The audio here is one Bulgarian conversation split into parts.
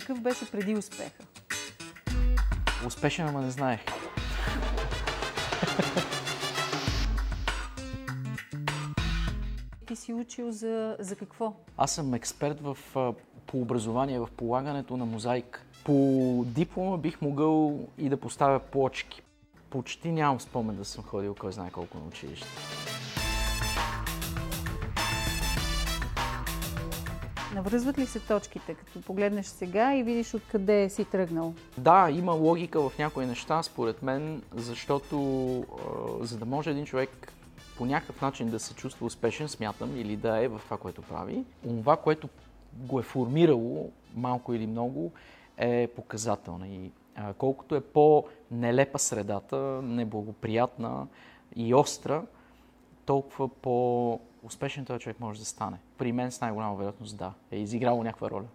Какъв беше преди успеха? Успешен, ама не знаех. Ти си учил за, за какво? Аз съм експерт в, по образование, в полагането на мозайка. По диплома бих могъл и да поставя плочки. Почти нямам спомен да съм ходил кой знае колко на училище. Навръзват ли се точките, като погледнеш сега и видиш откъде си тръгнал? Да, има логика в някои неща, според мен, защото за да може един човек по някакъв начин да се чувства успешен, смятам, или да е в това, което прави, това, което го е формирало, малко или много, е показателна. И а, колкото е по-нелепа средата, неблагоприятна и остра, толкова по-успешен този човек може да стане. При мен с най-голяма вероятност да, е изиграло някаква роля.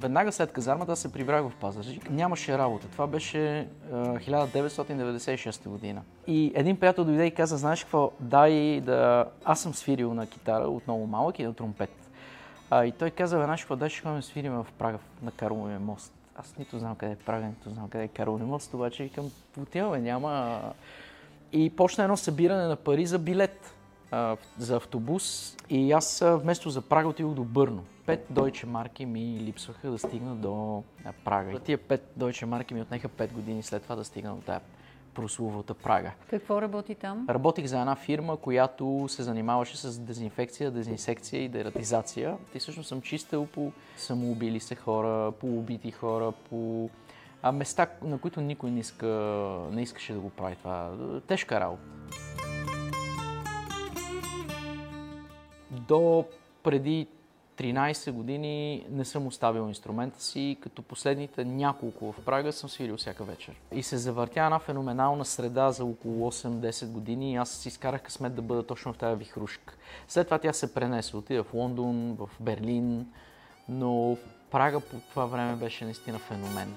Веднага след казармата се прибрах в Пазарджик. Нямаше работа. Това беше 1996 година. И един приятел дойде и каза, знаеш какво, дай да... Аз съм свирил на китара от много малък и на тромпет. А, и той каза, знаеш какво, дай ще ходим свирим в Прага на Карловия мост. Аз нито знам къде е Прага, нито знам къде е Карловия мост, обаче викам, отиваме, няма... И почна едно събиране на пари за билет а, за автобус и аз вместо за Прага отидох до Бърно. Пет дойче марки ми липсваха да стигна до Прага. И тия пет дойче марки ми отнеха пет години след това да стигна до тази прословата Прага. Какво работи там? Работих за една фирма, която се занимаваше с дезинфекция, дезинсекция и дератизация. И всъщност съм чистил по самоубили се хора, по убити хора, по а места, на които никой не, иска, не искаше да го прави това. Тежка работа. До преди 13 години не съм оставил инструмента си, като последните няколко в Прага съм свирил всяка вечер. И се завъртя една феноменална среда за около 8-10 години и аз си изкарах късмет да бъда точно в тази вихрушка. След това тя се пренесе, отида в Лондон, в Берлин, но Прага по това време беше наистина феномен.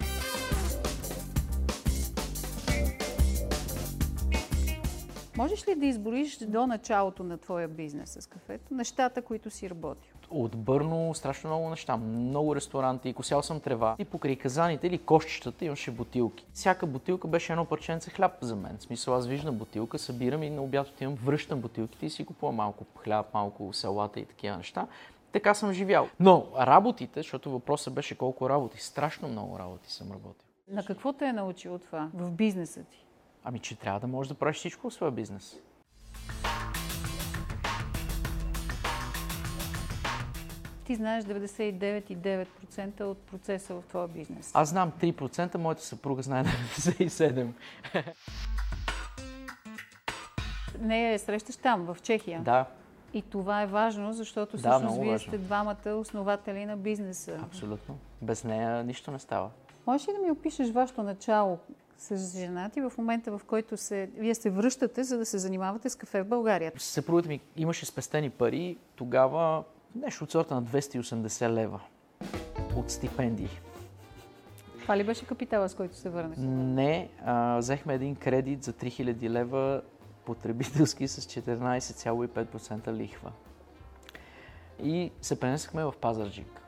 Можеш ли да изброиш до началото на твоя бизнес с кафето нещата, които си работил? От Бърно страшно много неща. Много ресторанти, косял съм трева. И покрай казаните или кощищата имаше бутилки. Всяка бутилка беше едно парченце хляб за мен. В смисъл аз виждам бутилка, събирам и на обяд отивам, връщам бутилките и си купувам малко хляб, малко салата и такива неща. Така съм живял. Но работите, защото въпросът беше колко работи, страшно много работи съм работил. На какво те е научило това в бизнеса ти? Ами, че трябва да можеш да правиш всичко в своя бизнес. Ти знаеш 99,9% от процеса в твоя бизнес. Аз знам 3%, моята съпруга знае 97%. Не я срещаш там, в Чехия. Да. И това е важно, защото да, всъщност вие важно. сте двамата основатели на бизнеса. Абсолютно. Без нея нищо не става. Можеш ли да ми опишеш вашето начало? С жена ти в момента, в който се, вие се връщате, за да се занимавате с кафе в България? Съпругът ми имаше спестени пари, тогава нещо от сорта на 280 лева от стипендии. Това ли беше капитала, с който се върнах? Не, а, взехме един кредит за 3000 лева потребителски с 14,5% лихва. И се пренесахме в Пазарджик.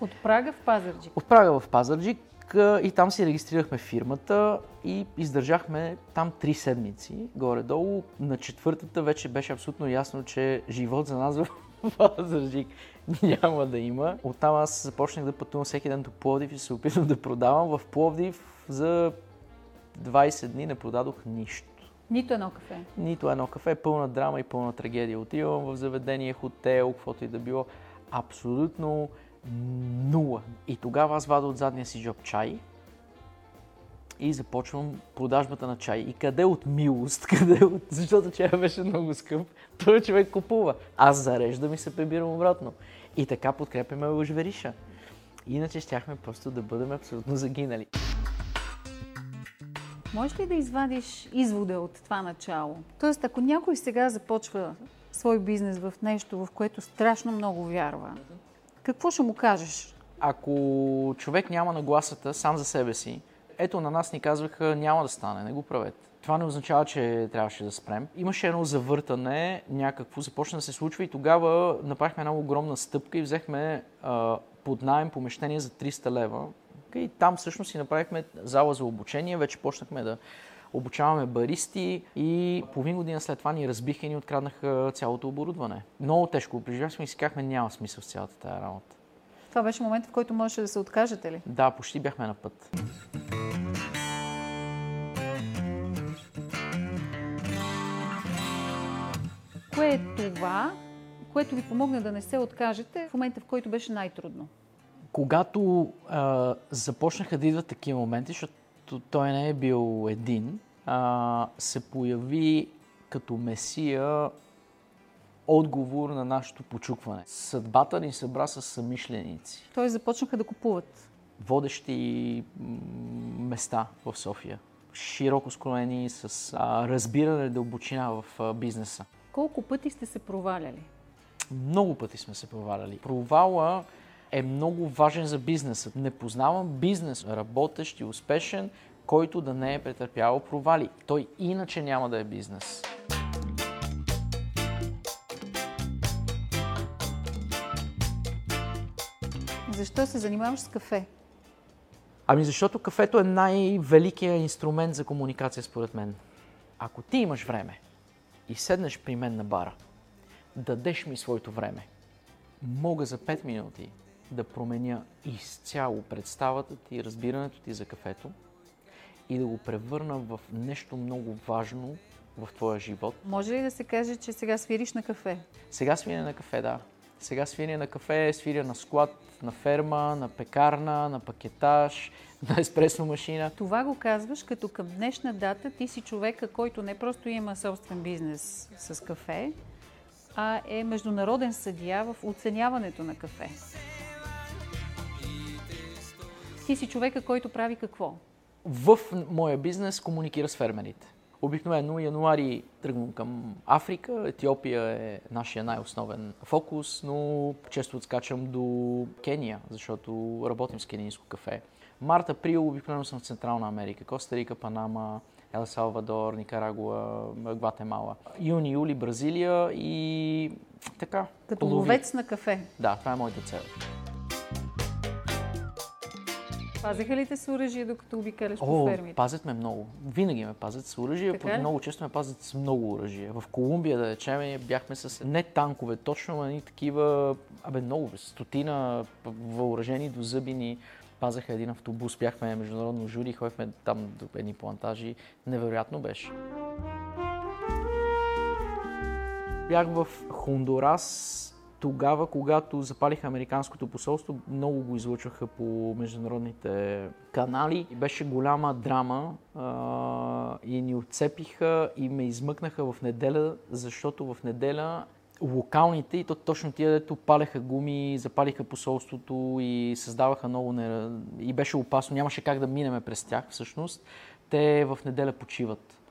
От Прага в Пазарджик? От Прага в Пазарджик и там си регистрирахме фирмата и издържахме там три седмици, горе-долу. На четвъртата вече беше абсолютно ясно, че живот за нас в Пазарджик няма да има. Оттам аз започнах да пътувам всеки ден до Пловдив и се опитвам да продавам. В Пловдив за 20 дни не продадох нищо. Нито едно кафе? Нито едно кафе. Пълна драма и пълна трагедия. Отивам в заведение, хотел, каквото и да било. Абсолютно нула. И тогава аз вада от задния си джоб чай и започвам продажбата на чай. И къде от милост, къде от... Защото чая беше много скъп, той човек купува. Аз зареждам и се прибирам обратно. И така подкрепяме лъжвериша. Иначе щяхме просто да бъдем абсолютно загинали. Можеш ли да извадиш извода от това начало? Тоест, ако някой сега започва свой бизнес в нещо, в което страшно много вярва, какво ще му кажеш? Ако човек няма нагласата сам за себе си, ето на нас ни казваха няма да стане, не го правете. Това не означава, че трябваше да спрем. Имаше едно завъртане, някакво започна да се случва и тогава направихме една огромна стъпка и взехме а, под найем помещение за 300 лева. И там всъщност си направихме зала за обучение, вече почнахме да обучаваме баристи и половин година след това ни разбиха и ни откраднаха цялото оборудване. Много тежко го преживяхме и си казахме няма смисъл в цялата тази работа. Това беше момент, в който можеше да се откажете ли? Да, почти бяхме на път. Кое е това, което ви помогна да не се откажете в момента, в който беше най-трудно? Когато а, започнаха да идват такива моменти, защото той не е бил един, а, се появи като месия отговор на нашето почукване. Съдбата ни събра с самишленици. Той започнаха да купуват. Водещи места в София. Широко скроени, с а, разбиране дълбочина в а, бизнеса. Колко пъти сте се проваляли? Много пъти сме се проваляли. Провала е много важен за бизнеса. Не познавам бизнес, работещ и успешен, който да не е претърпявал провали. Той иначе няма да е бизнес. Защо се занимаваш с кафе? Ами защото кафето е най-великият инструмент за комуникация според мен. Ако ти имаш време и седнеш при мен на бара, дадеш ми своето време, мога за 5 минути да променя изцяло представата ти, разбирането ти за кафето и да го превърна в нещо много важно в твоя живот. Може ли да се каже, че сега свириш на кафе? Сега свиря на кафе, да. Сега свиря на кафе, свиря на склад, на ферма, на пекарна, на пакетаж, на еспресо машина. Това го казваш, като към днешна дата ти си човека, който не просто има собствен бизнес с кафе, а е международен съдия в оценяването на кафе. Ти си човека, който прави какво? В моя бизнес комуникира с фермерите. Обикновено януари тръгвам към Африка, Етиопия е нашия най-основен фокус, но често отскачам до Кения, защото работим с кенийско кафе. Март, април обикновено съм в Централна Америка, Коста Рика, Панама, Ел Салвадор, Никарагуа, Гватемала. Юни, юли, Бразилия и така. Като ловец на кафе. Да, това е моята цел. Пазиха ли те с оръжие, докато обикаляш О, по фермите? пазят ме много. Винаги ме пазят с оръжие, Така много често ме пазят с много оръжие. В Колумбия, да речем, бяхме с не танкове, точно, а такива, абе много, стотина въоръжени до зъби ни пазаха един автобус, бяхме международно жури, ходихме там до едни плантажи. Невероятно беше. Бях в Хондурас тогава, когато запалиха Американското посолство, много го излъчваха по международните канали. И беше голяма драма а, и ни отцепиха и ме измъкнаха в неделя, защото в неделя локалните, и то точно тия, дето палеха гуми, запалиха посолството и създаваха много... Не... И беше опасно, нямаше как да минеме през тях всъщност. Те в неделя почиват.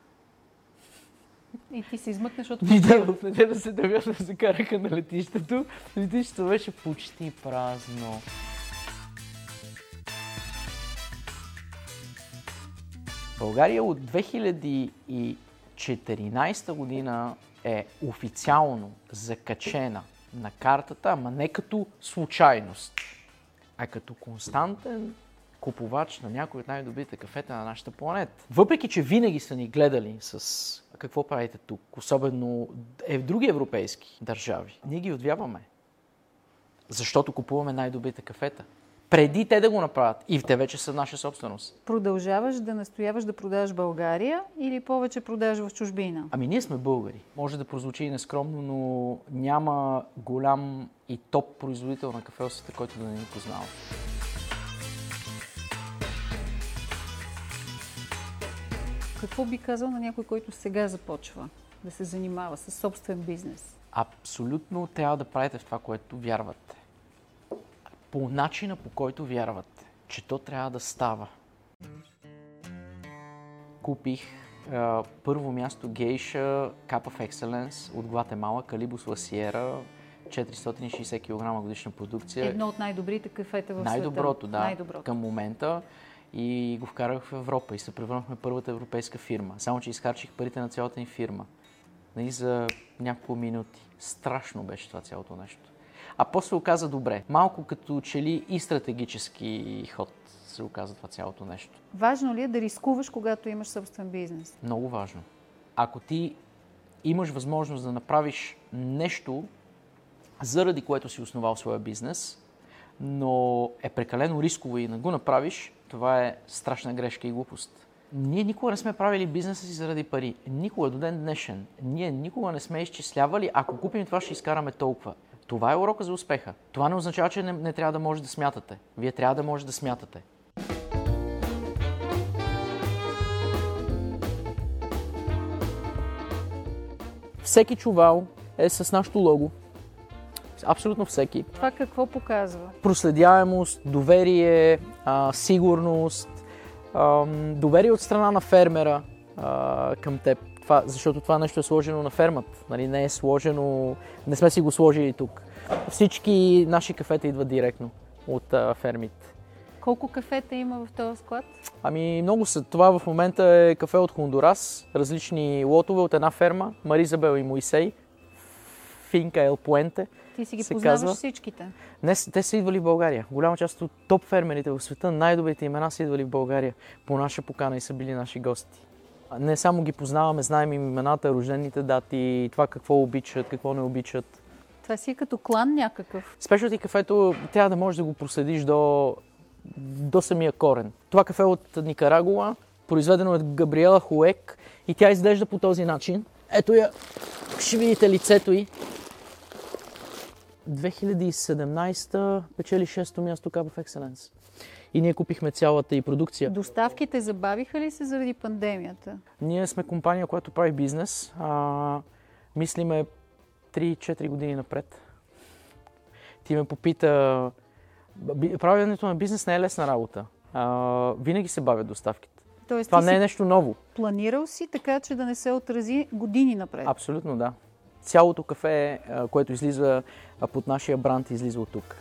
И ти се измъкнеш от И да, в неделя се дъвят да се караха на летището. Летището беше почти празно. България от 2014 година е официално закачена на картата, ама не като случайност, а като константен купувач на някои от най-добрите кафета на нашата планета. Въпреки, че винаги са ни гледали с какво правите тук, особено е в други европейски държави, ние ги отвяваме. Защото купуваме най-добрите кафета. Преди те да го направят. И те вече са наша собственост. Продължаваш да настояваш да продаваш България или повече продаваш в чужбина? Ами ние сме българи. Може да прозвучи и нескромно, но няма голям и топ производител на кафе който да не ни познава. Какво би казал на някой, който сега започва да се занимава с собствен бизнес? Абсолютно трябва да правите в това, което вярвате. По начина, по който вярвате, че то трябва да става. Купих а, първо място гейша Cup of Excellence от Гватемала, Калибус Ласиера, 460 кг годишна продукция. Едно от най-добрите кафета в света. Най-доброто, да, Най-доброто. към момента. И го вкарах в Европа и се превърнахме първата европейска фирма. Само, че изхарчих парите на цялата ни фирма. Нали, за няколко минути. Страшно беше това цялото нещо. А после оказа добре. Малко като че ли и стратегически ход се оказа това цялото нещо. Важно ли е да рискуваш, когато имаш собствен бизнес? Много важно. Ако ти имаш възможност да направиш нещо, заради което си основал своя бизнес, но е прекалено рисково и не го направиш, това е страшна грешка и глупост. Ние никога не сме правили бизнеса си заради пари. Никога до ден днешен. Ние никога не сме изчислявали, ако купим това, ще изкараме толкова. Това е урока за успеха. Това не означава, че не, не трябва да може да смятате. Вие трябва да може да смятате. Всеки чувал е с нашото лого. Абсолютно всеки. Това какво показва? Проследяемост, доверие, а, сигурност, а, доверие от страна на фермера а, към теб. Това, защото това нещо е сложено на фермата. Нали? Не е сложено, не сме си го сложили тук. Всички наши кафета идват директно от а, фермите. Колко кафета има в този склад? Ами много са. Това в момента е кафе от Хондурас, различни лотове от една ферма, Маризабел и Моисей, Финка Ел Пуенте. Ти си ги познаваш казва. всичките? Не, те са идвали в България. Голяма част от топ фермерите в света, най-добрите имена са идвали в България по наша покана и са били наши гости. Не само ги познаваме, знаем им имената, рождените дати, това какво обичат, какво не обичат. Това си е като клан някакъв. Спешното кафето трябва да можеш да го проследиш до до самия корен. Това кафе от Никарагуа, произведено от Габриела Хуек и тя изглежда по този начин. Ето я, ще видите лицето й. 2017 печели 6-то място Cup of Excellence. И ние купихме цялата и продукция. Доставките забавиха ли се заради пандемията? Ние сме компания, която прави бизнес. А, мислиме 3-4 години напред. Ти ме попита правенето на бизнес не е лесна работа. А, винаги се бавят доставките. Тоест, Това не е нещо ново. Планирал си така, че да не се отрази години напред. Абсолютно, да. Цялото кафе, което излиза под нашия бранд, излиза от тук.